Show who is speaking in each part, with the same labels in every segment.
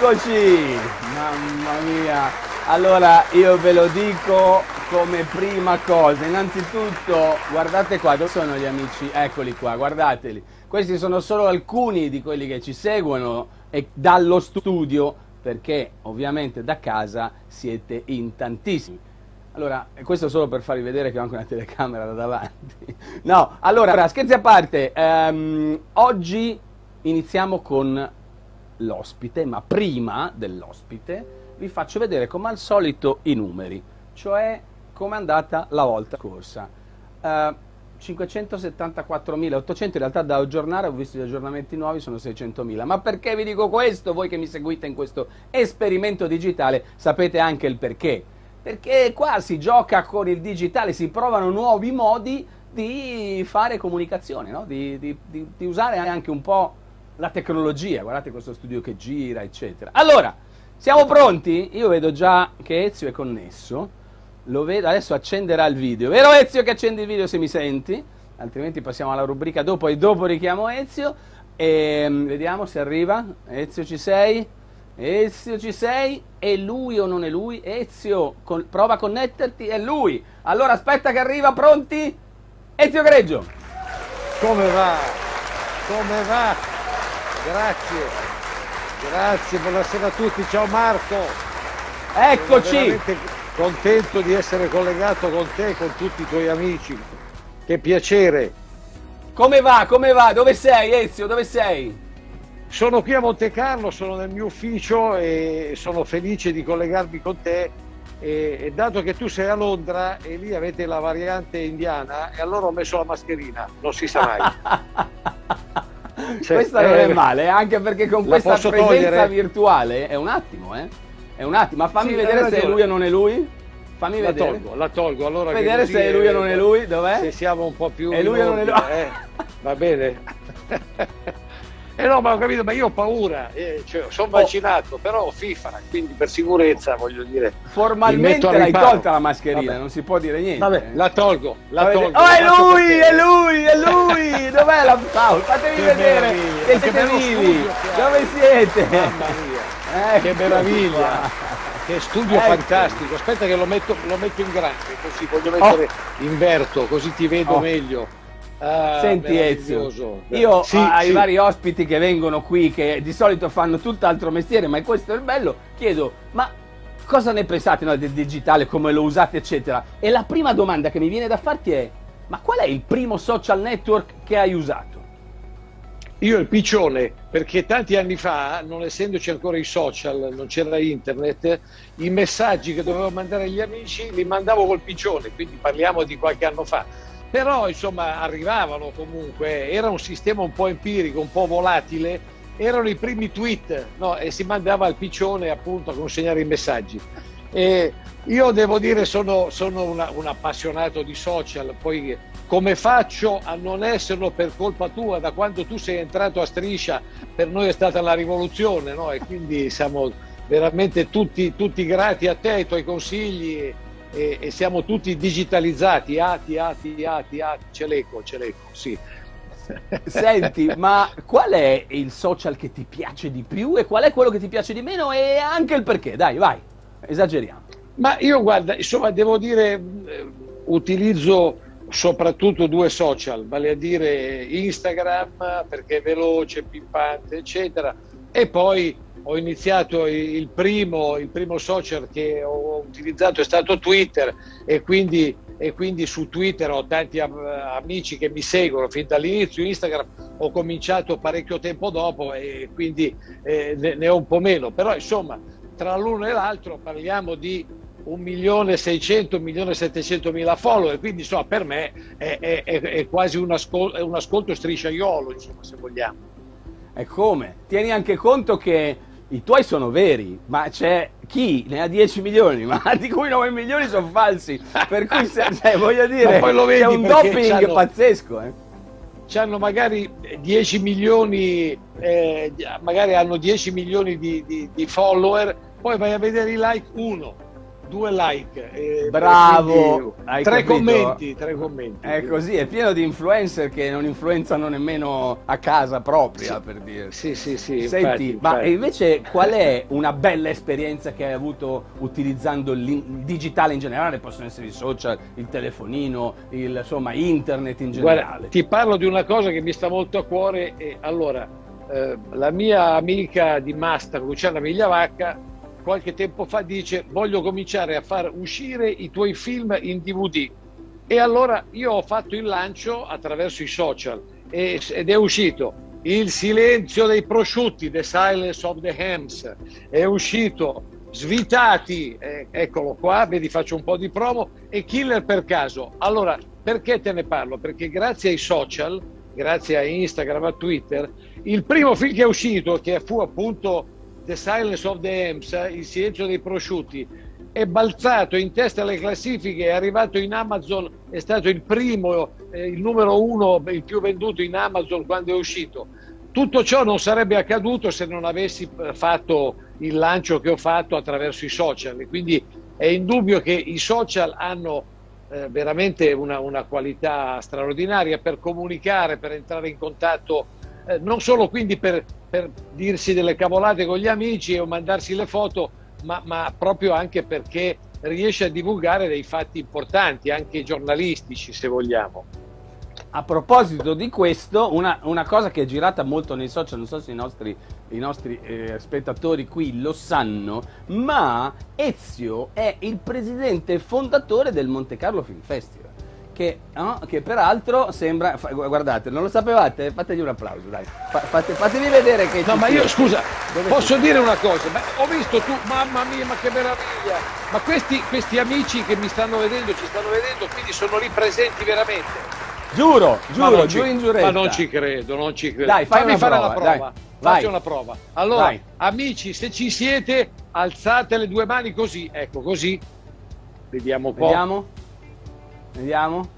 Speaker 1: Eccoci! Mamma mia! Allora io ve lo dico come prima cosa. Innanzitutto, guardate qua, dove sono gli amici? Eccoli qua, guardateli. Questi sono solo alcuni di quelli che ci seguono e dallo studio, perché ovviamente da casa siete in tantissimi. Allora, questo solo per farvi vedere che ho anche una telecamera da davanti. No, allora, scherzi a parte, ehm, oggi iniziamo con l'ospite, ma prima dell'ospite vi faccio vedere come al solito i numeri, cioè come è andata la volta scorsa. Uh, 574.800, in realtà da aggiornare ho visto gli aggiornamenti nuovi, sono 600.000. Ma perché vi dico questo? Voi che mi seguite in questo esperimento digitale sapete anche il perché. Perché qua si gioca con il digitale, si provano nuovi modi di fare comunicazione, no? di, di, di, di usare anche un po' la tecnologia, guardate questo studio che gira, eccetera. Allora, siamo pronti? Io vedo già che Ezio è connesso, lo vedo, adesso accenderà il video. Vero Ezio che accendi il video se mi senti? Altrimenti passiamo alla rubrica dopo e dopo richiamo Ezio e um, vediamo se arriva. Ezio ci sei? Ezio ci sei? È lui o non è lui? Ezio, con, prova a connetterti, è lui. Allora aspetta che arriva, pronti? Ezio Greggio.
Speaker 2: Come va? Come va? Grazie, grazie, buonasera a tutti, ciao Marco.
Speaker 1: Eccoci.
Speaker 2: Contento di essere collegato con te e con tutti i tuoi amici. Che piacere.
Speaker 1: Come va? Come va? Dove sei Ezio? Dove sei?
Speaker 2: Sono qui a Monte Carlo, sono nel mio ufficio e sono felice di collegarmi con te. E, e dato che tu sei a Londra e lì avete la variante indiana, e allora ho messo la mascherina, non si sa mai.
Speaker 1: Cioè, questa non è male, anche perché con questa presenza togliere? virtuale è un attimo, eh? È un attimo, ma fammi sì, vedere se è lui o non è lui. Fammi
Speaker 2: la
Speaker 1: vedere.
Speaker 2: Tolgo, la tolgo, allora
Speaker 1: vedere se è lui o non è lui, dov'è?
Speaker 2: Se siamo un po' più
Speaker 1: È lui o non è lui?
Speaker 2: Eh, va bene. Eh no, ma ho capito, ma io ho paura, eh, cioè, sono oh. vaccinato, però ho FIFA, quindi per sicurezza voglio dire.
Speaker 1: Formalmente l'hai tolta la mascherina, Vabbè. non si può dire niente.
Speaker 2: Vabbè, la tolgo, la
Speaker 1: Vabbè.
Speaker 2: tolgo.
Speaker 1: Oh, è lui, è lui, è lui! Dov'è la Paolo? Fatemi che vedere che siete vivi! Dove siete?
Speaker 2: Mamma mia! Eh, che meraviglia! Che studio ecco. fantastico! Aspetta che lo metto, lo metto in grande, così voglio mettere oh. in verto, così ti vedo oh. meglio.
Speaker 1: Ah, Senti Ezio, io sì, ai sì. vari ospiti che vengono qui, che di solito fanno tutt'altro mestiere, ma questo è il bello, chiedo, ma cosa ne pensate no, del digitale, come lo usate, eccetera? E la prima domanda che mi viene da farti è, ma qual è il primo social network che hai usato?
Speaker 2: Io il piccione, perché tanti anni fa, non essendoci ancora i social, non c'era internet, i messaggi che dovevo mandare agli amici li mandavo col piccione, quindi parliamo di qualche anno fa però insomma arrivavano comunque, era un sistema un po' empirico, un po' volatile, erano i primi tweet no? e si mandava al piccione appunto a consegnare i messaggi. E io devo dire sono, sono una, un appassionato di social, poi come faccio a non esserlo per colpa tua? Da quando tu sei entrato a striscia per noi è stata la rivoluzione no? e quindi siamo veramente tutti, tutti grati a te, ai tuoi consigli e, e siamo tutti digitalizzati, ati, ati, ati, ati, ce l'eco, ce l'eco, sì.
Speaker 1: Senti, ma qual è il social che ti piace di più e qual è quello che ti piace di meno e anche il perché? Dai, vai, esageriamo.
Speaker 2: Ma io guarda, insomma, devo dire, eh, utilizzo soprattutto due social, vale a dire Instagram perché è veloce, pimpante, eccetera, e poi ho iniziato il primo, il primo social che ho utilizzato è stato Twitter e quindi, e quindi su Twitter ho tanti amici che mi seguono fin dall'inizio, Instagram ho cominciato parecchio tempo dopo e quindi eh, ne, ne ho un po' meno, però insomma tra l'uno e l'altro parliamo di 1.600.000, 1.700.000 follower, quindi insomma per me è, è, è quasi un ascolto, un ascolto strisciaiolo, insomma, se vogliamo.
Speaker 1: E come? Tieni anche conto che i tuoi sono veri, ma c'è chi ne ha 10 milioni, ma di cui 9 milioni sono falsi. Per cui, se, cioè, voglio dire, c'è un doping pazzesco. Eh.
Speaker 2: Hanno magari 10 milioni, eh, magari hanno 10 milioni di, di, di, follower, poi vai a vedere i like 1. Due like.
Speaker 1: Eh, Bravo!
Speaker 2: Tre capito? commenti, tre commenti.
Speaker 1: È così, è pieno di influencer che non influenzano nemmeno a casa propria,
Speaker 2: sì,
Speaker 1: per dire.
Speaker 2: Sì, sì, sì.
Speaker 1: Senti, infatti, ma infatti. invece qual è una bella esperienza che hai avuto utilizzando il digitale in generale? Possono essere i social, il telefonino, il, insomma, internet in generale. Guarda,
Speaker 2: ti parlo di una cosa che mi sta molto a cuore. E, allora, eh, la mia amica di Masta, Luciana Migliavacca, qualche tempo fa dice voglio cominciare a far uscire i tuoi film in DVD. E allora io ho fatto il lancio attraverso i social ed è uscito Il silenzio dei prosciutti, The Silence of the Hams, è uscito Svitati, eh, eccolo qua, vedi faccio un po' di promo, e Killer per caso. Allora, perché te ne parlo? Perché grazie ai social, grazie a Instagram, a Twitter, il primo film che è uscito, che fu appunto The Silence of the Hams, Il silenzio dei prosciutti, è balzato in testa alle classifiche, è arrivato in Amazon, è stato il primo, eh, il numero uno, il più venduto in Amazon quando è uscito. Tutto ciò non sarebbe accaduto se non avessi eh, fatto il lancio che ho fatto attraverso i social. Quindi è indubbio che i social hanno eh, veramente una, una, qualità straordinaria per comunicare, per entrare in contatto, eh, non solo quindi per per dirsi delle cavolate con gli amici o mandarsi le foto, ma, ma proprio anche perché riesce a divulgare dei fatti importanti, anche giornalistici se vogliamo.
Speaker 1: A proposito di questo, una, una, cosa che è girata molto nei social, non so se i nostri, i nostri eh, spettatori qui lo sanno, ma Ezio è il presidente fondatore del Monte Carlo Film Festival che, no? che peraltro sembra, guardate, non lo sapevate? Fategli un applauso, dai, fa, fate, fatevi vedere che...
Speaker 2: No, ma io scusa, Dove posso sei? dire una cosa, ma ho visto tu, mamma mia, ma che meraviglia, ma questi, questi amici che mi stanno vedendo, ci stanno vedendo, quindi sono lì presenti veramente.
Speaker 1: Giuro, giuro, giuro in giuretta.
Speaker 2: Ma non ci credo, non ci credo. Dai, fammi fare prova, la prova. Dai. Faccio una prova. Allora, Vai. amici, se ci siete, alzate le due mani così, ecco, così. Vediamo un po'.
Speaker 1: Vediamo. Vediamo.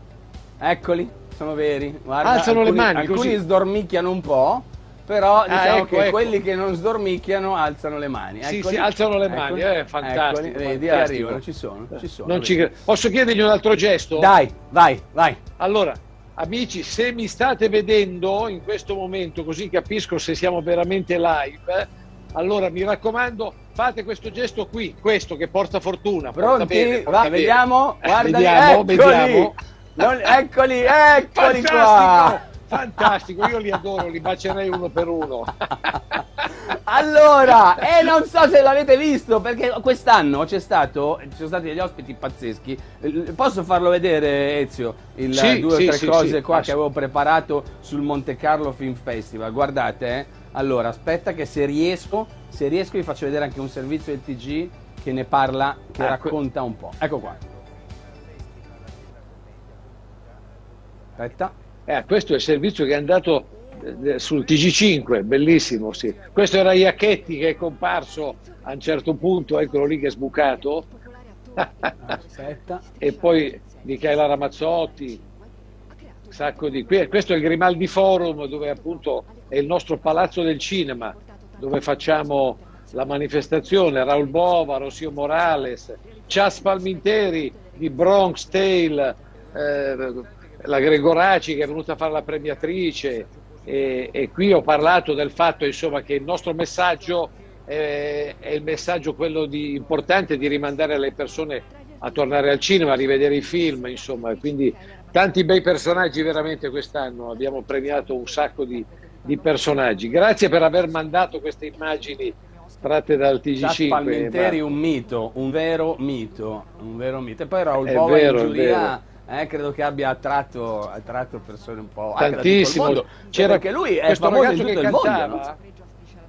Speaker 1: Eccoli, sono veri.
Speaker 2: Guarda, Alzano
Speaker 1: alcuni,
Speaker 2: le mani.
Speaker 1: Alcuni
Speaker 2: così.
Speaker 1: sdormicchiano un po'. Però ah, diciamo ecco, che ecco. quelli che non sdormicchiano alzano le mani.
Speaker 2: Eccoli. Sì, sì, alzano le mani,
Speaker 1: Eccoli.
Speaker 2: eh, fantastico.
Speaker 1: Eccoli, vedi, arrivano, ci sono. Ci sono
Speaker 2: ci Posso chiedergli un altro gesto?
Speaker 1: Dai, vai, vai.
Speaker 2: Allora, amici, se mi state vedendo in questo momento, così capisco se siamo veramente live, allora mi raccomando, fate questo gesto qui, questo che porta fortuna.
Speaker 1: Pronti?
Speaker 2: Porta bene,
Speaker 1: porta Va, bene. vediamo, guarda,
Speaker 2: eh, vediamo,
Speaker 1: eccoli.
Speaker 2: vediamo.
Speaker 1: Non, eccoli, eccoli
Speaker 2: Fantastico.
Speaker 1: qua.
Speaker 2: Fantastico, io li adoro, li bacerei uno per uno.
Speaker 1: allora, e eh, non so se l'avete visto perché quest'anno c'è stato, ci sono stati degli ospiti pazzeschi. Posso farlo vedere, Ezio? Il
Speaker 2: sì,
Speaker 1: due o
Speaker 2: sì,
Speaker 1: tre
Speaker 2: sì,
Speaker 1: cose qua che avevo preparato sul Monte Carlo Film Festival. Guardate, eh. Allora, aspetta che se riesco, se riesco vi faccio vedere anche un servizio del TG che ne parla, che ecco. racconta un po'. Ecco qua.
Speaker 2: Aspetta. Eh, questo è il servizio che è andato eh, sul TG5, bellissimo, sì. Questo era Iacchetti che è comparso a un certo punto, eccolo lì che è sbucato.
Speaker 1: Aspetta.
Speaker 2: e poi Michela Ramazzotti, sacco di... Questo è il Grimaldi Forum dove appunto è il nostro palazzo del cinema, dove facciamo la manifestazione, Raul Bova, Rossio Morales, Chas Palminteri di Bronx Tale, eh, la Gregoraci che è venuta a fare la premiatrice. E, e qui ho parlato del fatto insomma, che il nostro messaggio è, è il messaggio quello di, importante di rimandare le persone a tornare al cinema, a rivedere i film, insomma, quindi tanti bei personaggi veramente quest'anno, abbiamo premiato un sacco di, di personaggi. Grazie per aver mandato queste immagini tratte dal TG5.
Speaker 1: Palmenteri ma... un mito, un vero mito, un vero mito. E poi Raul Bova in giuria eh, credo che abbia attratto, attratto persone un po'
Speaker 2: tantissimo.
Speaker 1: C'era anche lui è famoso in tutto il
Speaker 2: cantava,
Speaker 1: mondo. No?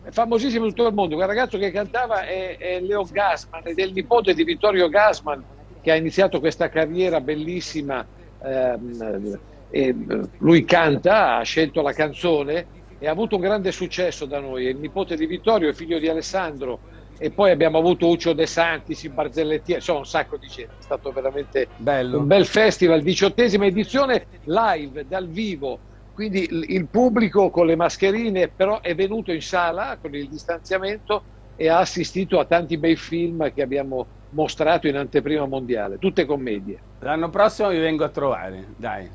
Speaker 2: È famosissimo in tutto il mondo. Quel ragazzo che cantava è, è Leo Gassman, è del nipote di Vittorio Gassman, che ha iniziato questa carriera bellissima. Ehm, e lui canta, ha scelto la canzone e ha avuto un grande successo da noi. È il nipote di Vittorio, è figlio di Alessandro e poi abbiamo avuto Uccio De Santis, Barzellettieri, insomma un sacco di gente, è stato veramente
Speaker 1: Bello.
Speaker 2: un bel festival, diciottesima edizione live, dal vivo, quindi il pubblico con le mascherine però è venuto in sala con il distanziamento e ha assistito a tanti bei film che abbiamo mostrato in anteprima mondiale, tutte commedie.
Speaker 1: L'anno prossimo vi vengo a trovare, dai.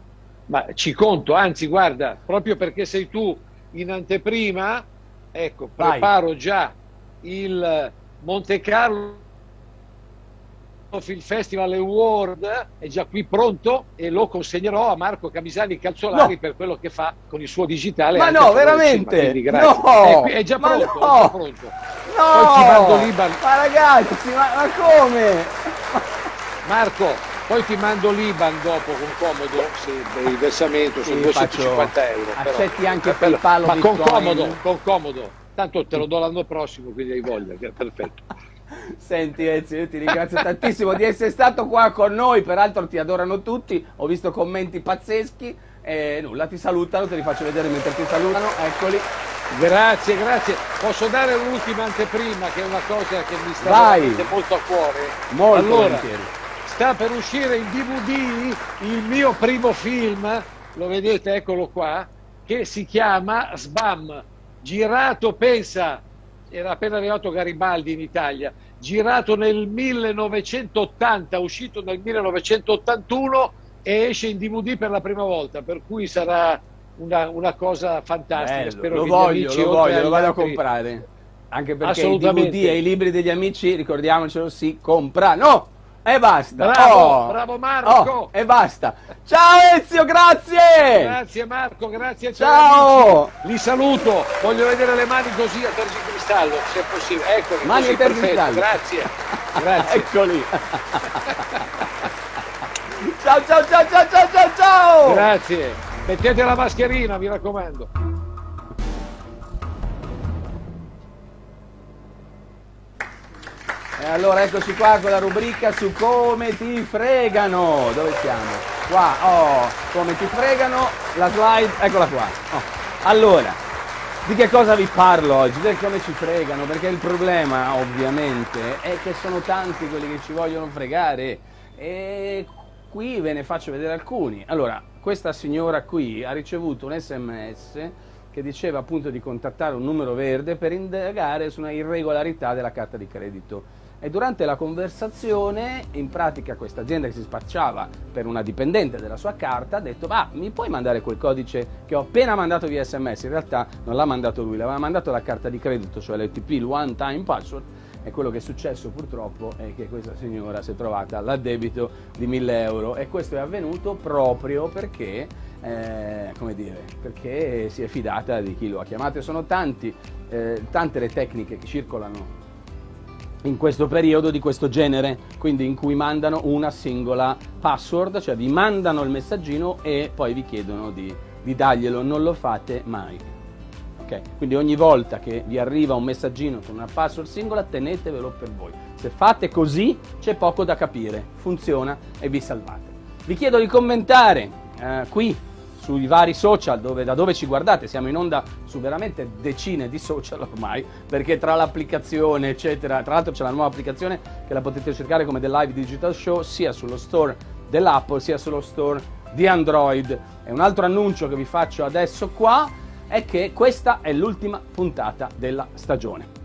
Speaker 2: Ma ci conto, anzi guarda, proprio perché sei tu in anteprima, ecco,
Speaker 1: Vai.
Speaker 2: preparo già il Monte Carlo Film Festival Award, è già qui pronto e lo consegnerò a Marco Camisani Calzolari
Speaker 1: No.
Speaker 2: per quello che fa con il suo digitale.
Speaker 1: Ma no, veramente?
Speaker 2: grazie.
Speaker 1: No!
Speaker 2: È, è già
Speaker 1: Ma
Speaker 2: pronto,
Speaker 1: no!
Speaker 2: è pronto.
Speaker 1: No! Ma ragazzi, ma, ma come?
Speaker 2: Marco, poi ti mando l'Iban dopo con comodo per il versamento sono
Speaker 1: Sì,
Speaker 2: 250 euro. però.
Speaker 1: accetti anche
Speaker 2: Eh, però-
Speaker 1: PayPal o
Speaker 2: Ma con comodo, con comodo. Tanto te lo do l'anno prossimo, quindi hai voglia, perfetto.
Speaker 1: Senti Ezio, io ti ringrazio tantissimo di essere stato qua con noi, peraltro ti adorano tutti, ho visto commenti pazzeschi e nulla, ti salutano, te li faccio vedere mentre ti salutano, eccoli.
Speaker 2: Grazie, grazie. Posso dare un'ultima anteprima che è una cosa che mi sta molto a cuore?
Speaker 1: Molto
Speaker 2: allora,
Speaker 1: volentieri.
Speaker 2: Sta per uscire in DVD il mio primo film, lo vedete, eccolo qua, che si chiama Sbam, girato, pensa, era appena arrivato Garibaldi in Italia, girato nel 1980, uscito nel 1981 e esce in DVD per la prima volta, per cui sarà una, una cosa fantastica.
Speaker 1: Bello,
Speaker 2: Spero
Speaker 1: lo
Speaker 2: che gli
Speaker 1: voglio,
Speaker 2: amici,
Speaker 1: lo voglio, lo vado a
Speaker 2: altri-
Speaker 1: comprare. Anche perché i. DVD e i libri degli amici, ricordiamocelo, si comprano. E basta.
Speaker 2: Bravo,
Speaker 1: Oh.
Speaker 2: bravo Marco.
Speaker 1: Oh, e basta. Ciao Ezio, grazie.
Speaker 2: Grazie Marco, grazie.
Speaker 1: Ciao.
Speaker 2: Li saluto. Voglio vedere le mani così a tergicristallo, se è possibile. Eccoli,
Speaker 1: Mani a tergicristallo.
Speaker 2: Grazie. Grazie.
Speaker 1: Eccoli. ciao ciao ciao ciao ciao ciao.
Speaker 2: Grazie. Mettete la mascherina, mi raccomando.
Speaker 1: E allora eccoci qua con la rubrica su come ti fregano. Dove siamo? Qua, oh, come ti fregano, la slide, eccola qua. Oh. Allora, di che cosa vi parlo oggi? Del come ci fregano, perché il problema ovviamente è che sono tanti quelli che ci vogliono fregare e qui ve ne faccio vedere alcuni. Allora, questa signora qui ha ricevuto un sms che diceva appunto di contattare un numero verde per indagare su una irregolarità della carta di credito. E durante la conversazione, in pratica questa azienda che si spacciava per una dipendente della sua carta ha detto ma mi puoi mandare quel codice che ho appena mandato via sms? In realtà non l'ha mandato lui, l'aveva mandato la carta di credito, cioè l'OTP, il one time password, e quello che è successo purtroppo è che questa signora si è trovata l'addebito di 1000 euro. E questo è avvenuto proprio perché, eh, come dire, perché si è fidata di chi lo ha chiamato. E sono tanti, eh, tante le tecniche che circolano in questo periodo di questo genere, quindi in cui mandano una singola password, cioè vi mandano il messaggino e poi vi chiedono di, di darglielo, non lo fate mai. Ok? Quindi ogni volta che vi arriva un messaggino con una password singola, tenetevelo per voi. Se fate così c'è poco da capire, funziona e vi salvate. Vi chiedo di commentare eh, qui sui vari social dove, da dove ci guardate, siamo in onda su veramente decine di social ormai, perché tra l'applicazione eccetera, tra l'altro c'è la nuova applicazione che la potete cercare come The Live Digital Show sia sullo store dell'Apple sia sullo store di Android. E un altro annuncio che vi faccio adesso qua è che questa è l'ultima puntata della stagione.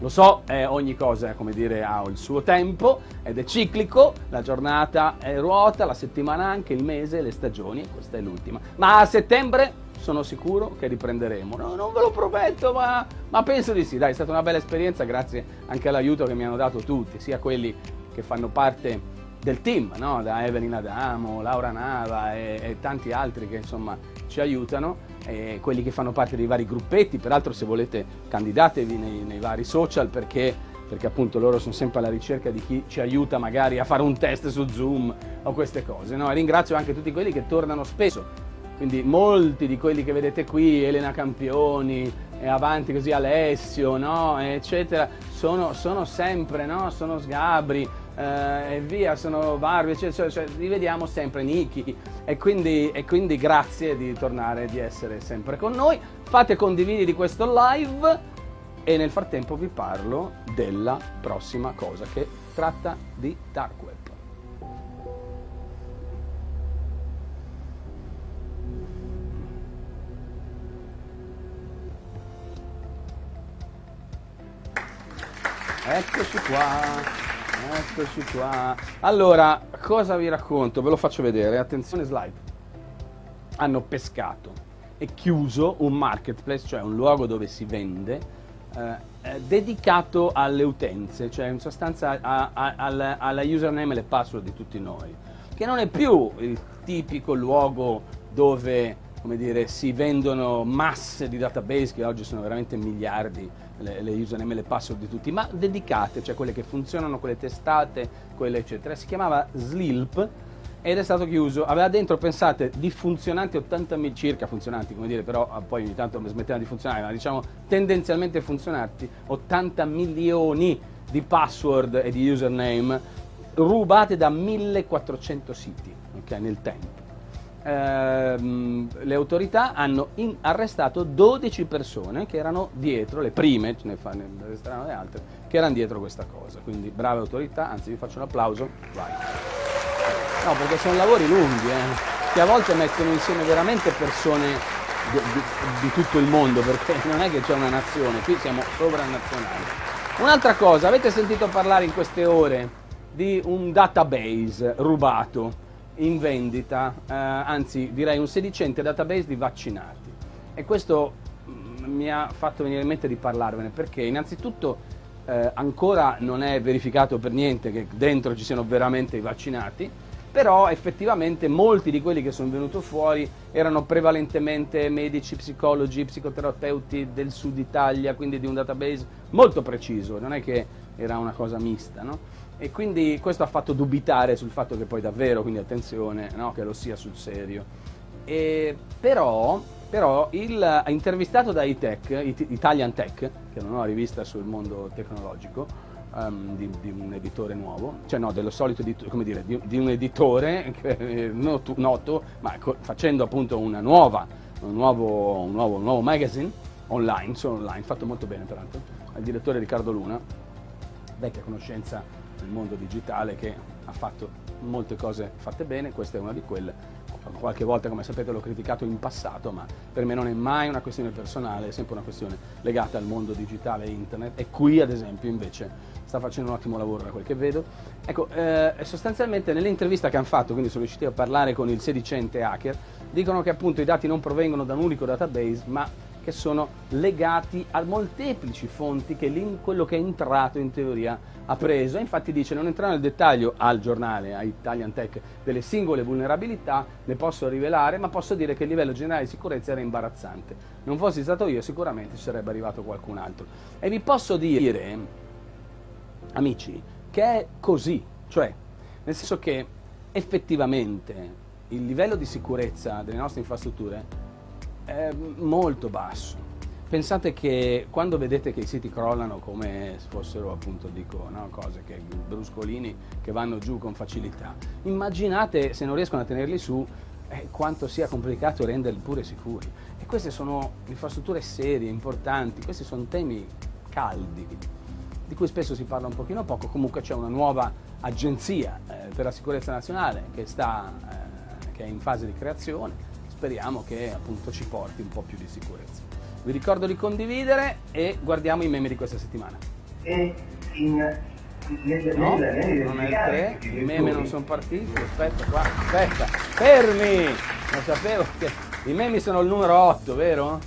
Speaker 1: Lo so, eh, ogni cosa, come dire, ha il suo tempo ed è ciclico, la giornata è ruota, la settimana anche, il mese, le stagioni, questa è l'ultima. Ma a settembre sono sicuro che riprenderemo. No, non ve lo prometto, ma, ma penso di sì. Dai, è stata una bella esperienza, grazie anche all'aiuto che mi hanno dato tutti, sia quelli che fanno parte del team, no? da Evelyn Adamo, Laura Nava e, e tanti altri che insomma ci aiutano, e quelli che fanno parte dei vari gruppetti, peraltro se volete candidatevi nei, nei vari social perché, perché appunto loro sono sempre alla ricerca di chi ci aiuta magari a fare un test su Zoom o queste cose. No? E ringrazio anche tutti quelli che tornano spesso, quindi molti di quelli che vedete qui, Elena Campioni, avanti così Alessio, no? eccetera, sono, sono sempre, no? sono sgabri, eh, e via, sono Barbie, cioè, cioè, cioè, li vediamo sempre Niki e quindi, e quindi grazie di tornare, di essere sempre con noi. Fate condividi di questo live e nel frattempo vi parlo della prossima cosa che tratta di dark web. Eccoci qua. Eccoci qua. Allora, cosa vi racconto? Ve lo faccio vedere. Attenzione slide. Hanno pescato e chiuso un marketplace, cioè un luogo dove si vende, eh, eh dedicato alle utenze, cioè in sostanza a, a, alla, alla username e le password di tutti noi, che non è più il tipico luogo dove come dire, si vendono masse di database che oggi sono veramente miliardi, le, le username e le password di tutti, ma dedicate, cioè quelle che funzionano, quelle testate, quelle eccetera. Si chiamava Slilp ed è stato chiuso. Aveva dentro, pensate, di funzionanti 80.000 circa funzionanti, come dire, però ah, poi ogni tanto smettevano di funzionare, ma diciamo tendenzialmente funzionanti, 80 milioni di password e di username rubate da 1400 siti okay, nel tempo ehm, le autorità hanno in, arrestato 12 persone che erano dietro, le prime, ce ne, fa, ne resteranno le altre, che erano dietro questa cosa. Quindi brave autorità, anzi vi faccio un applauso, vai. No, perché sono lavori lunghi, eh, che a volte mettono insieme veramente persone di, di, di tutto il mondo, perché non è che c'è una nazione, qui siamo sovranazionali. Un'altra cosa, avete sentito parlare in queste ore di un database rubato? In vendita, eh, anzi direi un sedicente database di vaccinati. E questo mm, mi ha fatto venire in mente di parlarvene perché innanzitutto eh, ancora non è verificato per niente che dentro ci siano veramente i vaccinati, però effettivamente molti di quelli che sono venuti fuori erano prevalentemente medici, psicologi, psicoterapeuti del sud Italia, quindi di un database molto preciso, non è che era una cosa mista. No? E quindi questo ha fatto dubitare sul fatto che poi davvero, quindi attenzione, no, che lo sia sul serio. E però, però il intervistato da iTech, Italian Tech, che è una nuova rivista sul mondo tecnologico, um, di, di, un editore nuovo, cioè no, dello solito editore, come dire, di, di un editore noto, noto, ma co- facendo appunto una nuova, un nuovo, un nuovo, un nuovo magazine online, solo online, fatto molto bene peraltro, il direttore Riccardo Luna, vecchia conoscenza nel mondo digitale che ha fatto molte cose fatte bene, questa è una di quelle. Qualche volta, come sapete, l'ho criticato in passato, ma per me non è mai una questione personale, è sempre una questione legata al mondo digitale e internet. E qui, ad esempio, invece, sta facendo un ottimo lavoro da quel che vedo. Ecco, eh, sostanzialmente nell'intervista che hanno fatto, quindi sono riusciti a parlare con il sedicente hacker, dicono che appunto i dati non provengono da un unico database, ma che sono legati a molteplici fonti che quello che è entrato in teoria ha preso. Infatti dice non entrare nel dettaglio al giornale, a Italian Tech, delle singole vulnerabilità, ne posso rivelare, ma posso dire che il livello generale di sicurezza era imbarazzante. Non fossi stato io sicuramente ci sarebbe arrivato qualcun altro. E vi posso dire, amici, che è così, cioè nel senso che effettivamente il livello di sicurezza delle nostre infrastrutture è molto basso. Pensate che quando vedete che i siti crollano come se fossero appunto dico, no, cose che bruscolini che vanno giù con facilità, immaginate se non riescono a tenerli su eh, quanto sia complicato renderli pure sicuri. E queste sono infrastrutture serie, importanti, questi sono temi caldi, di cui spesso si parla un pochino poco, comunque c'è una nuova agenzia eh, per la sicurezza nazionale che, sta, eh, che è in fase di creazione speriamo che appunto ci porti un po' più di sicurezza. Vi ricordo di condividere e guardiamo i meme di questa settimana. E in, no, non è il 3, i meme non sono partiti, aspetta qua, aspetta, fermi! Non sapevo che i meme sono il numero 8, vero?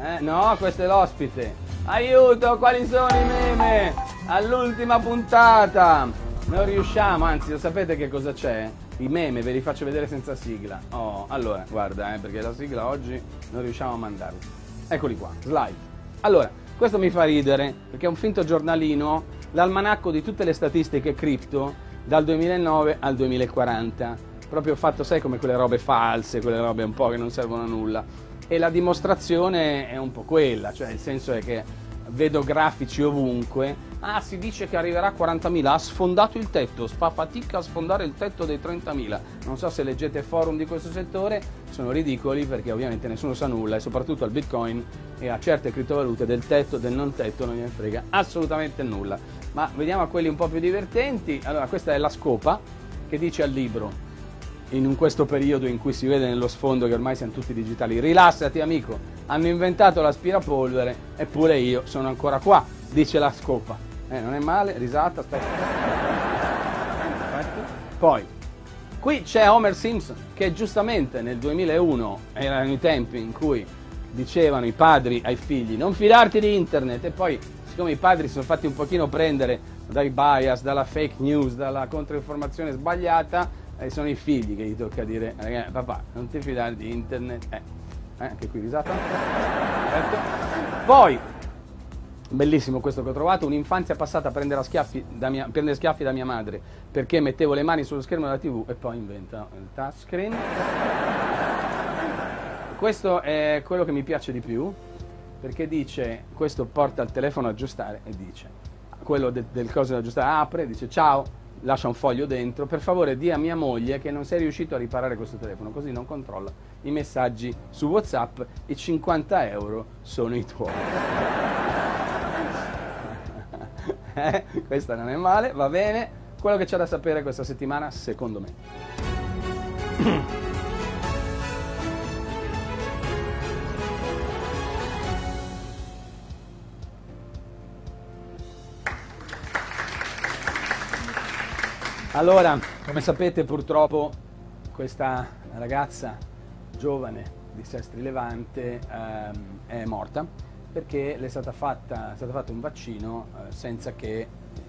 Speaker 1: Eh? No, questo è l'ospite. Aiuto, quali sono i meme? All'ultima puntata! Non riusciamo, anzi, lo sapete che cosa c'è? I meme ve li faccio vedere senza sigla. Oh, allora, guarda, eh, perché la sigla oggi non riusciamo a mandarla. Eccoli qua, slide. Allora, questo mi fa ridere perché è un finto giornalino, l'almanacco di tutte le statistiche cripto dal 2009 al 2040. Proprio fatto, sai, come quelle robe false, quelle robe un po' che non servono a nulla. E la dimostrazione è un po' quella, cioè il senso è che vedo grafici ovunque. Ah, si dice che arriverà a 40.000, ha sfondato il tetto, fa fatica a sfondare il tetto dei 30.000. Non so se leggete forum di questo settore, sono ridicoli perché ovviamente nessuno sa nulla e soprattutto al Bitcoin e a certe criptovalute del tetto, del non tetto non gliene frega assolutamente nulla. Ma vediamo a quelli un po' più divertenti. Allora, questa è la scopa che dice al libro in questo periodo in cui si vede nello sfondo che ormai siamo tutti digitali. Rilassati amico, hanno inventato l'aspirapolvere eppure io sono ancora qua, dice la scopa. Eh, non è male, risata, aspetta. Poi, qui c'è Homer Simpson che giustamente nel 2001 erano i tempi in cui dicevano i padri ai figli non fidarti di internet e poi siccome i padri si sono fatti un pochino prendere dai bias, dalla fake news, dalla controinformazione sbagliata, eh, sono i figli che gli tocca dire papà non ti fidare di internet, eh, eh anche qui risata. Poi Bellissimo questo che ho trovato, un'infanzia passata a prendere schiaffi, da mia, prendere schiaffi da mia madre perché mettevo le mani sullo schermo della tv e poi inventa il touchscreen. Questo è quello che mi piace di più perché dice, questo porta il telefono a aggiustare e dice, quello de, del coso da aggiustare apre, dice ciao, lascia un foglio dentro, per favore di a mia moglie che non sei riuscito a riparare questo telefono, così non controlla i messaggi su Whatsapp, i 50 euro sono i tuoi. Eh, questa non è male, va bene. Quello che c'è da sapere questa settimana, secondo me. Allora, come sapete purtroppo questa ragazza giovane di Sestri Levante ehm, è morta perché le è, stato fatto un vaccino eh, senza che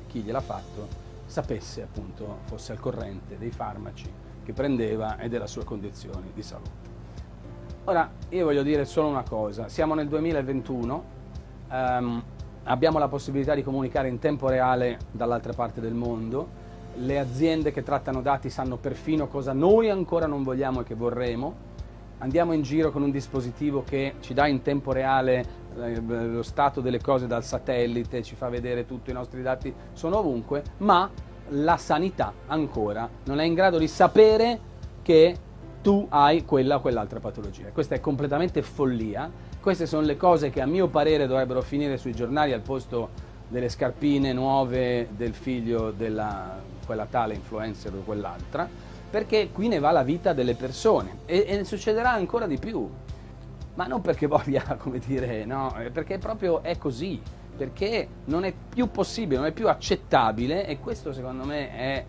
Speaker 1: chi gliel'ha fatto sapesse appunto, fosse al corrente dei farmaci che prendeva e della sua condizione di salute. Ora, io voglio dire solo una cosa, siamo nel 2021, ehm, abbiamo la possibilità di comunicare in tempo reale dall'altra parte del mondo, le aziende che trattano dati sanno perfino cosa noi ancora non vogliamo e che vorremmo, andiamo in giro con un dispositivo che ci dà in tempo reale eh, lo stato delle cose dal satellite, ci fa vedere tutti i nostri dati, sono ovunque, ma la sanità ancora non è in grado di sapere che tu hai quella o quell'altra patologia. Questa è completamente follia, queste sono le cose che a mio parere dovrebbero finire sui giornali al posto delle scarpine nuove del figlio della quella tale influencer o quell'altra perché qui ne va la vita delle persone e, e succederà ancora di più. Ma non perché voglia, come dire, no, perché proprio è così, perché non è più possibile, non è più accettabile e questo secondo me è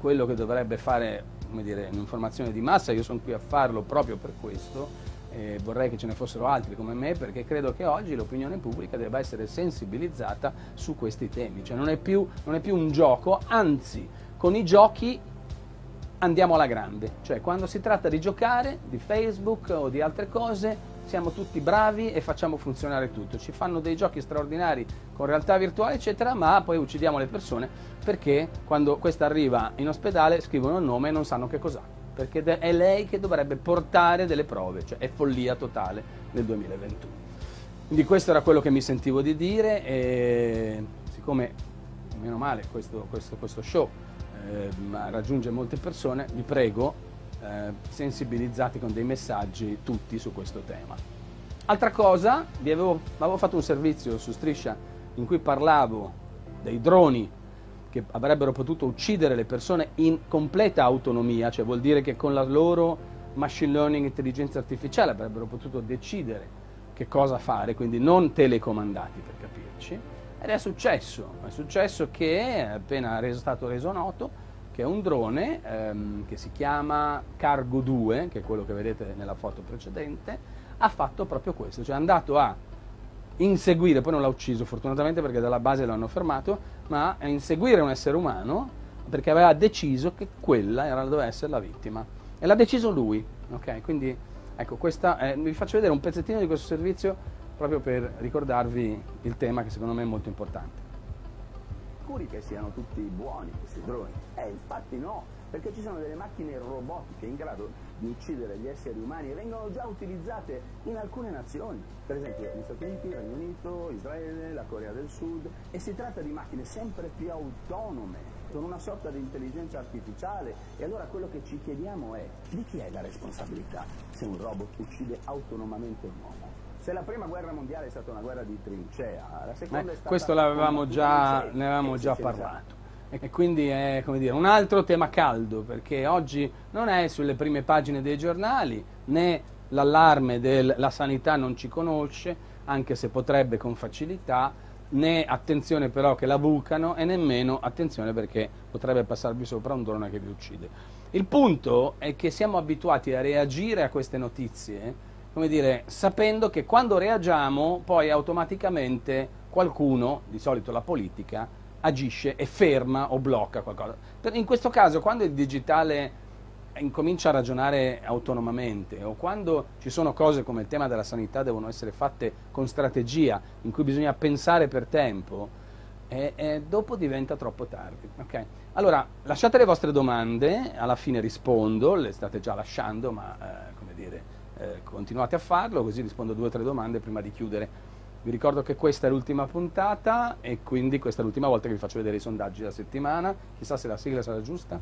Speaker 1: quello che dovrebbe fare, come dire, un'informazione di massa, io sono qui a farlo proprio per questo, eh, vorrei che ce ne fossero altri come me perché credo che oggi l'opinione pubblica debba essere sensibilizzata su questi temi, cioè non è più, non è più un gioco, anzi con i giochi andiamo alla grande, cioè quando si tratta di giocare, di Facebook o di altre cose, siamo tutti bravi e facciamo funzionare tutto. Ci fanno dei giochi straordinari con realtà virtuale, eccetera, ma poi uccidiamo le persone perché quando questa arriva in ospedale scrivono il nome e non sanno che cos'ha. Perché è lei che dovrebbe portare delle prove, cioè è follia totale nel 2021. Quindi questo era quello che mi sentivo di dire e siccome, meno male, questo, questo, questo show eh, raggiunge molte persone, vi prego, eh, sensibilizzati con dei messaggi tutti su questo tema. Altra cosa, vi avevo, avevo fatto un servizio su Striscia in cui parlavo dei droni che avrebbero potuto uccidere le persone in completa autonomia, cioè vuol dire che con la loro machine learning, intelligenza artificiale avrebbero potuto decidere che cosa fare, quindi non telecomandati per capirci. Ed è successo, è successo che appena reso, stato reso noto che un drone ehm, che si chiama Cargo 2, che è quello che vedete nella foto precedente, ha fatto proprio questo, cioè è andato a inseguire, poi non l'ha ucciso fortunatamente perché dalla base lo hanno fermato, ma a inseguire un essere umano perché aveva deciso che quella era, doveva essere la vittima. E l'ha deciso lui, ok? Quindi ecco, questa è, vi faccio vedere un pezzettino di questo servizio proprio per ricordarvi il tema che secondo me è molto importante.
Speaker 3: Sicuri che siano tutti buoni questi droni? Eh, infatti no, perché ci sono delle macchine robotiche in grado di uccidere gli esseri umani e vengono già utilizzate in alcune nazioni, per esempio negli Stati Uniti, Regno Unito, Israele, la Corea del Sud, e si tratta di macchine sempre più autonome, con una sorta di intelligenza artificiale e allora quello che ci chiediamo è di chi è la responsabilità se un robot uccide autonomamente un uomo? Se la prima guerra mondiale è stata una guerra di trincea, la seconda
Speaker 1: Beh,
Speaker 3: è stata
Speaker 1: questo l'avevamo già, ne avevamo già parlato. E quindi è dire, un altro tema caldo, perché oggi non è sulle prime pagine dei giornali, né l'allarme della sanità non ci conosce, anche se potrebbe con facilità, né attenzione però che la bucano e nemmeno attenzione perché potrebbe passarvi sopra un drone che vi uccide. Il punto è che siamo abituati a reagire a queste notizie, come dire, sapendo che quando reagiamo poi automaticamente qualcuno, di solito la politica, agisce e ferma o blocca qualcosa. In questo caso, quando il digitale incomincia a ragionare autonomamente o quando ci sono cose come il tema della sanità devono essere fatte con strategia, in cui bisogna pensare per tempo, e, e dopo diventa troppo tardi. Okay? Allora, lasciate le vostre domande, alla fine rispondo, le state già lasciando, ma eh, come dire, eh, continuate a farlo, così rispondo due o tre domande prima di chiudere vi ricordo che questa è l'ultima puntata e quindi questa è l'ultima volta che vi faccio vedere i sondaggi della settimana. Chissà se la sigla sarà giusta.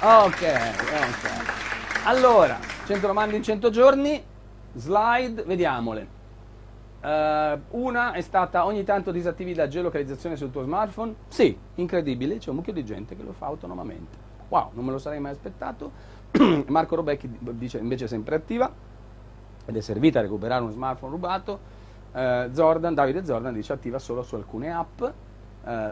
Speaker 1: Ok, ok. Allora, 100 domande in 100 giorni, slide, vediamole. Uh, una è stata ogni tanto disattivi la geolocalizzazione sul tuo smartphone? Sì, incredibile, c'è un mucchio di gente che lo fa autonomamente. Wow, non me lo sarei mai aspettato. Marco Robecchi dice invece sempre attiva ed è servita a recuperare uno smartphone rubato. Uh, Zordan, Davide Zordan dice attiva solo su alcune app. Uh,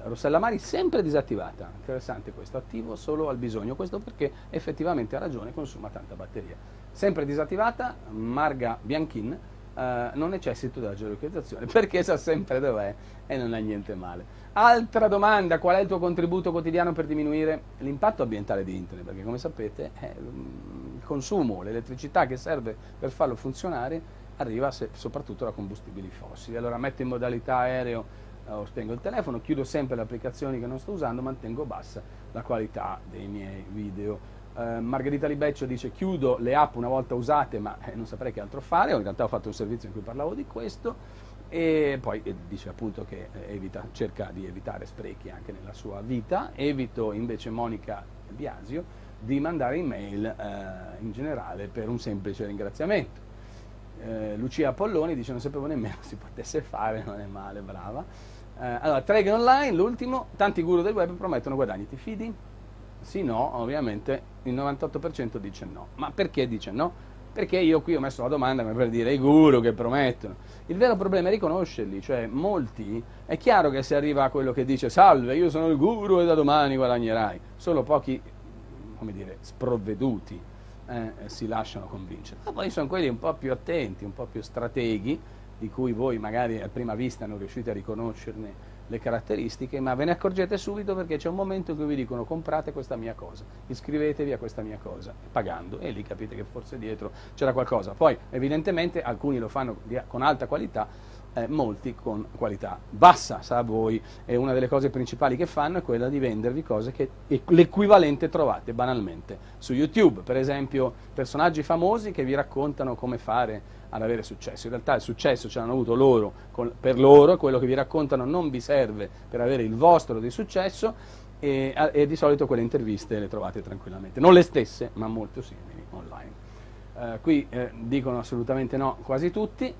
Speaker 1: Rossella Mari sempre disattivata, interessante questo, attivo solo al bisogno, questo perché effettivamente ha ragione, consuma tanta batteria. Sempre disattivata, Marga Bianchin, uh, non necessito della geolocalizzazione perché sa sempre dov'è e non ha niente male. Altra domanda, qual è il tuo contributo quotidiano per diminuire l'impatto ambientale di Internet? Perché come sapete eh, il consumo, l'elettricità che serve per farlo funzionare arriva se, soprattutto da combustibili fossili. Allora metto in modalità aereo eh, o spengo il telefono, chiudo sempre le applicazioni che non sto usando, mantengo bassa la qualità dei miei video. Eh, Margherita Libeccio dice chiudo le app una volta usate ma eh, non saprei che altro fare, in realtà ho fatto un servizio in cui parlavo di questo e poi eh, dice appunto che eh, evita, cerca di evitare sprechi anche nella sua vita, evito invece Monica Biasio di mandare email eh, in generale per un semplice ringraziamento. Eh, Lucia Polloni dice non sapevo nemmeno si potesse fare, non è male, brava. Allora, Trade Online, l'ultimo, tanti guru del web promettono guadagni, ti fidi? Sì, no, ovviamente il 98% dice no. Ma perché dice no? Perché io qui ho messo la domanda per dire i guru che promettono. Il vero problema è riconoscerli, cioè molti, è chiaro che se arriva a quello che dice salve, io sono il guru e da domani guadagnerai, solo pochi, come dire, sprovveduti eh, si lasciano convincere. Ma poi sono quelli un po' più attenti, un po' più strateghi, di cui voi magari a prima vista non riuscite a riconoscerne le caratteristiche, ma ve ne accorgete subito perché c'è un momento in cui vi dicono comprate questa mia cosa, iscrivetevi a questa mia cosa, pagando, e lì capite che forse dietro c'era qualcosa. Poi evidentemente alcuni lo fanno con alta qualità, eh, molti con qualità bassa, sa voi, e una delle cose principali che fanno è quella di vendervi cose che l'equivalente trovate banalmente su YouTube, per esempio personaggi famosi che vi raccontano come fare ad avere successo. In realtà il successo ce l'hanno avuto loro, con, per loro, quello che vi raccontano non vi serve per avere il vostro di successo e, e, di solito quelle interviste le trovate tranquillamente. Non le stesse, ma molto simili online. Uh, qui eh, dicono assolutamente no quasi tutti.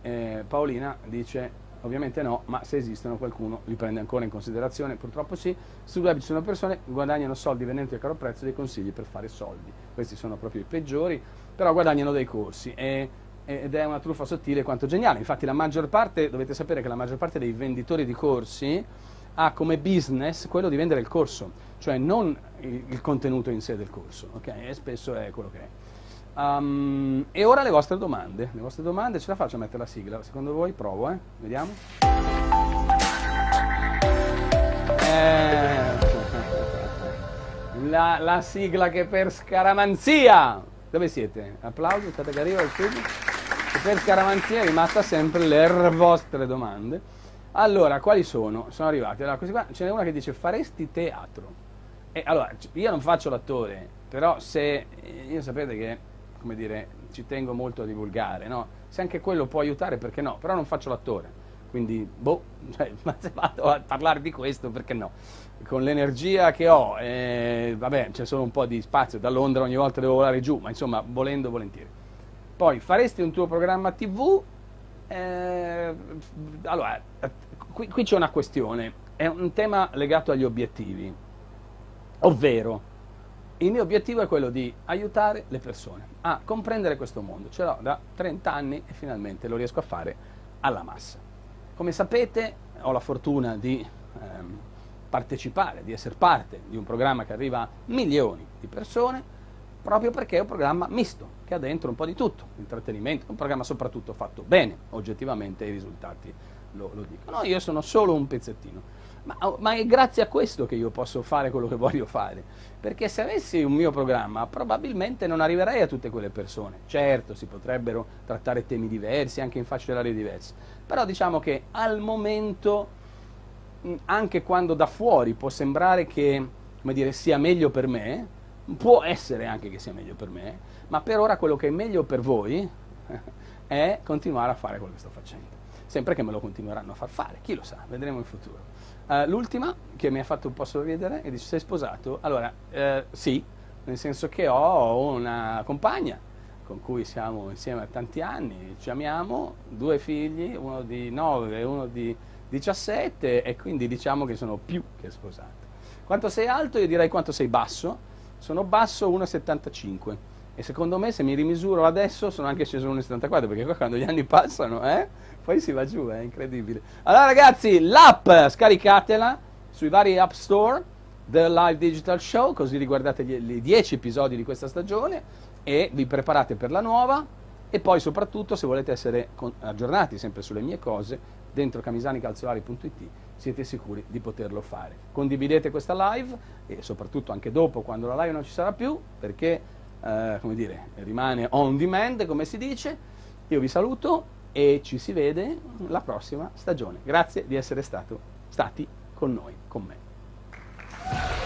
Speaker 1: Eh, Paolina dice ovviamente no, ma se esistono qualcuno li prende ancora in considerazione, purtroppo sì. Sul web ci sono persone che guadagnano soldi vendendo a caro prezzo dei consigli per fare soldi. Questi sono proprio i peggiori, però guadagnano dei corsi. E ed è una truffa sottile quanto geniale. Infatti la maggior parte, dovete sapere che la maggior parte dei venditori di corsi ha come business quello di vendere il corso, cioè non il, contenuto in sé del corso, ok? E spesso è quello che è. Um, e ora le vostre domande. Le vostre domande ce la faccio a mettere la sigla? Secondo voi? Provo, eh? Vediamo. Eh, la, la sigla che per scaramanzia! Dove siete? Applauso, state che arriva il studio per scaramanzia è rimasta sempre le vostre domande. Allora, quali sono? Sono arrivati. Allora, qua, ce n'è una che dice faresti teatro. E allora, io non faccio l'attore, però se io sapete che, come dire, ci tengo molto a divulgare, no? Se anche quello può aiutare, perché no? Però non faccio l'attore. Quindi, boh, cioè, ma se vado a parlare di questo, perché no? Con l'energia che ho, eh, vabbè, c'è solo un po' di spazio, da Londra ogni volta devo volare giù, ma insomma, volendo, volentieri. Poi faresti un tuo programma TV? Eh, allora, qui, qui c'è una questione, è un tema legato agli obiettivi, ovvero il mio obiettivo è quello di aiutare le persone a comprendere questo mondo. Ce l'ho da 30 anni e finalmente lo riesco a fare alla massa. Come sapete ho la fortuna di ehm, partecipare, di essere parte di un programma che arriva a milioni di persone, proprio perché è un programma misto, che ha dentro un po' di tutto, intrattenimento, un programma soprattutto fatto bene, oggettivamente i risultati lo, lo dicono. Io sono solo un pezzettino ma, oh, ma, è grazie a questo che io posso fare quello che voglio fare. Perché se avessi un mio programma, probabilmente non arriverei a tutte quelle persone. Certo, si potrebbero trattare temi diversi, anche in fasce orarie diverse. Però diciamo che al momento, anche quando da fuori può sembrare che dire, sia meglio per me, può essere anche che sia meglio per me, ma per ora quello che è meglio per voi è continuare a fare quello che sto facendo. Sempre che me lo continueranno a far fare, chi lo sa, vedremo in futuro. Uh, l'ultima che mi ha fatto un po' sorridere e dice sei sposato? Allora, uh, sì, nel senso che ho una compagna con cui siamo insieme da tanti anni, ci amiamo, due figli, uno di 9 e uno di 17 e quindi diciamo che sono più che sposato. Quanto sei alto? Io direi quanto sei basso. Sono basso 1,75 e secondo me se mi rimisuro adesso sono anche sceso 1,74 perché qua quando gli anni passano, eh? poi si va giù, è incredibile. Allora ragazzi, l'app scaricatela sui vari app store del Live Digital Show, così riguardate i 10 episodi di questa stagione e vi preparate per la nuova e poi soprattutto se volete essere aggiornati sempre sulle mie cose dentro camisanicalzolari.it siete sicuri di poterlo fare. Condividete questa live e soprattutto anche dopo quando la live non ci sarà più perché eh, come dire, rimane on demand come si dice. Io vi saluto e ci si vede la prossima stagione. Grazie di essere stato, stati con noi, con me.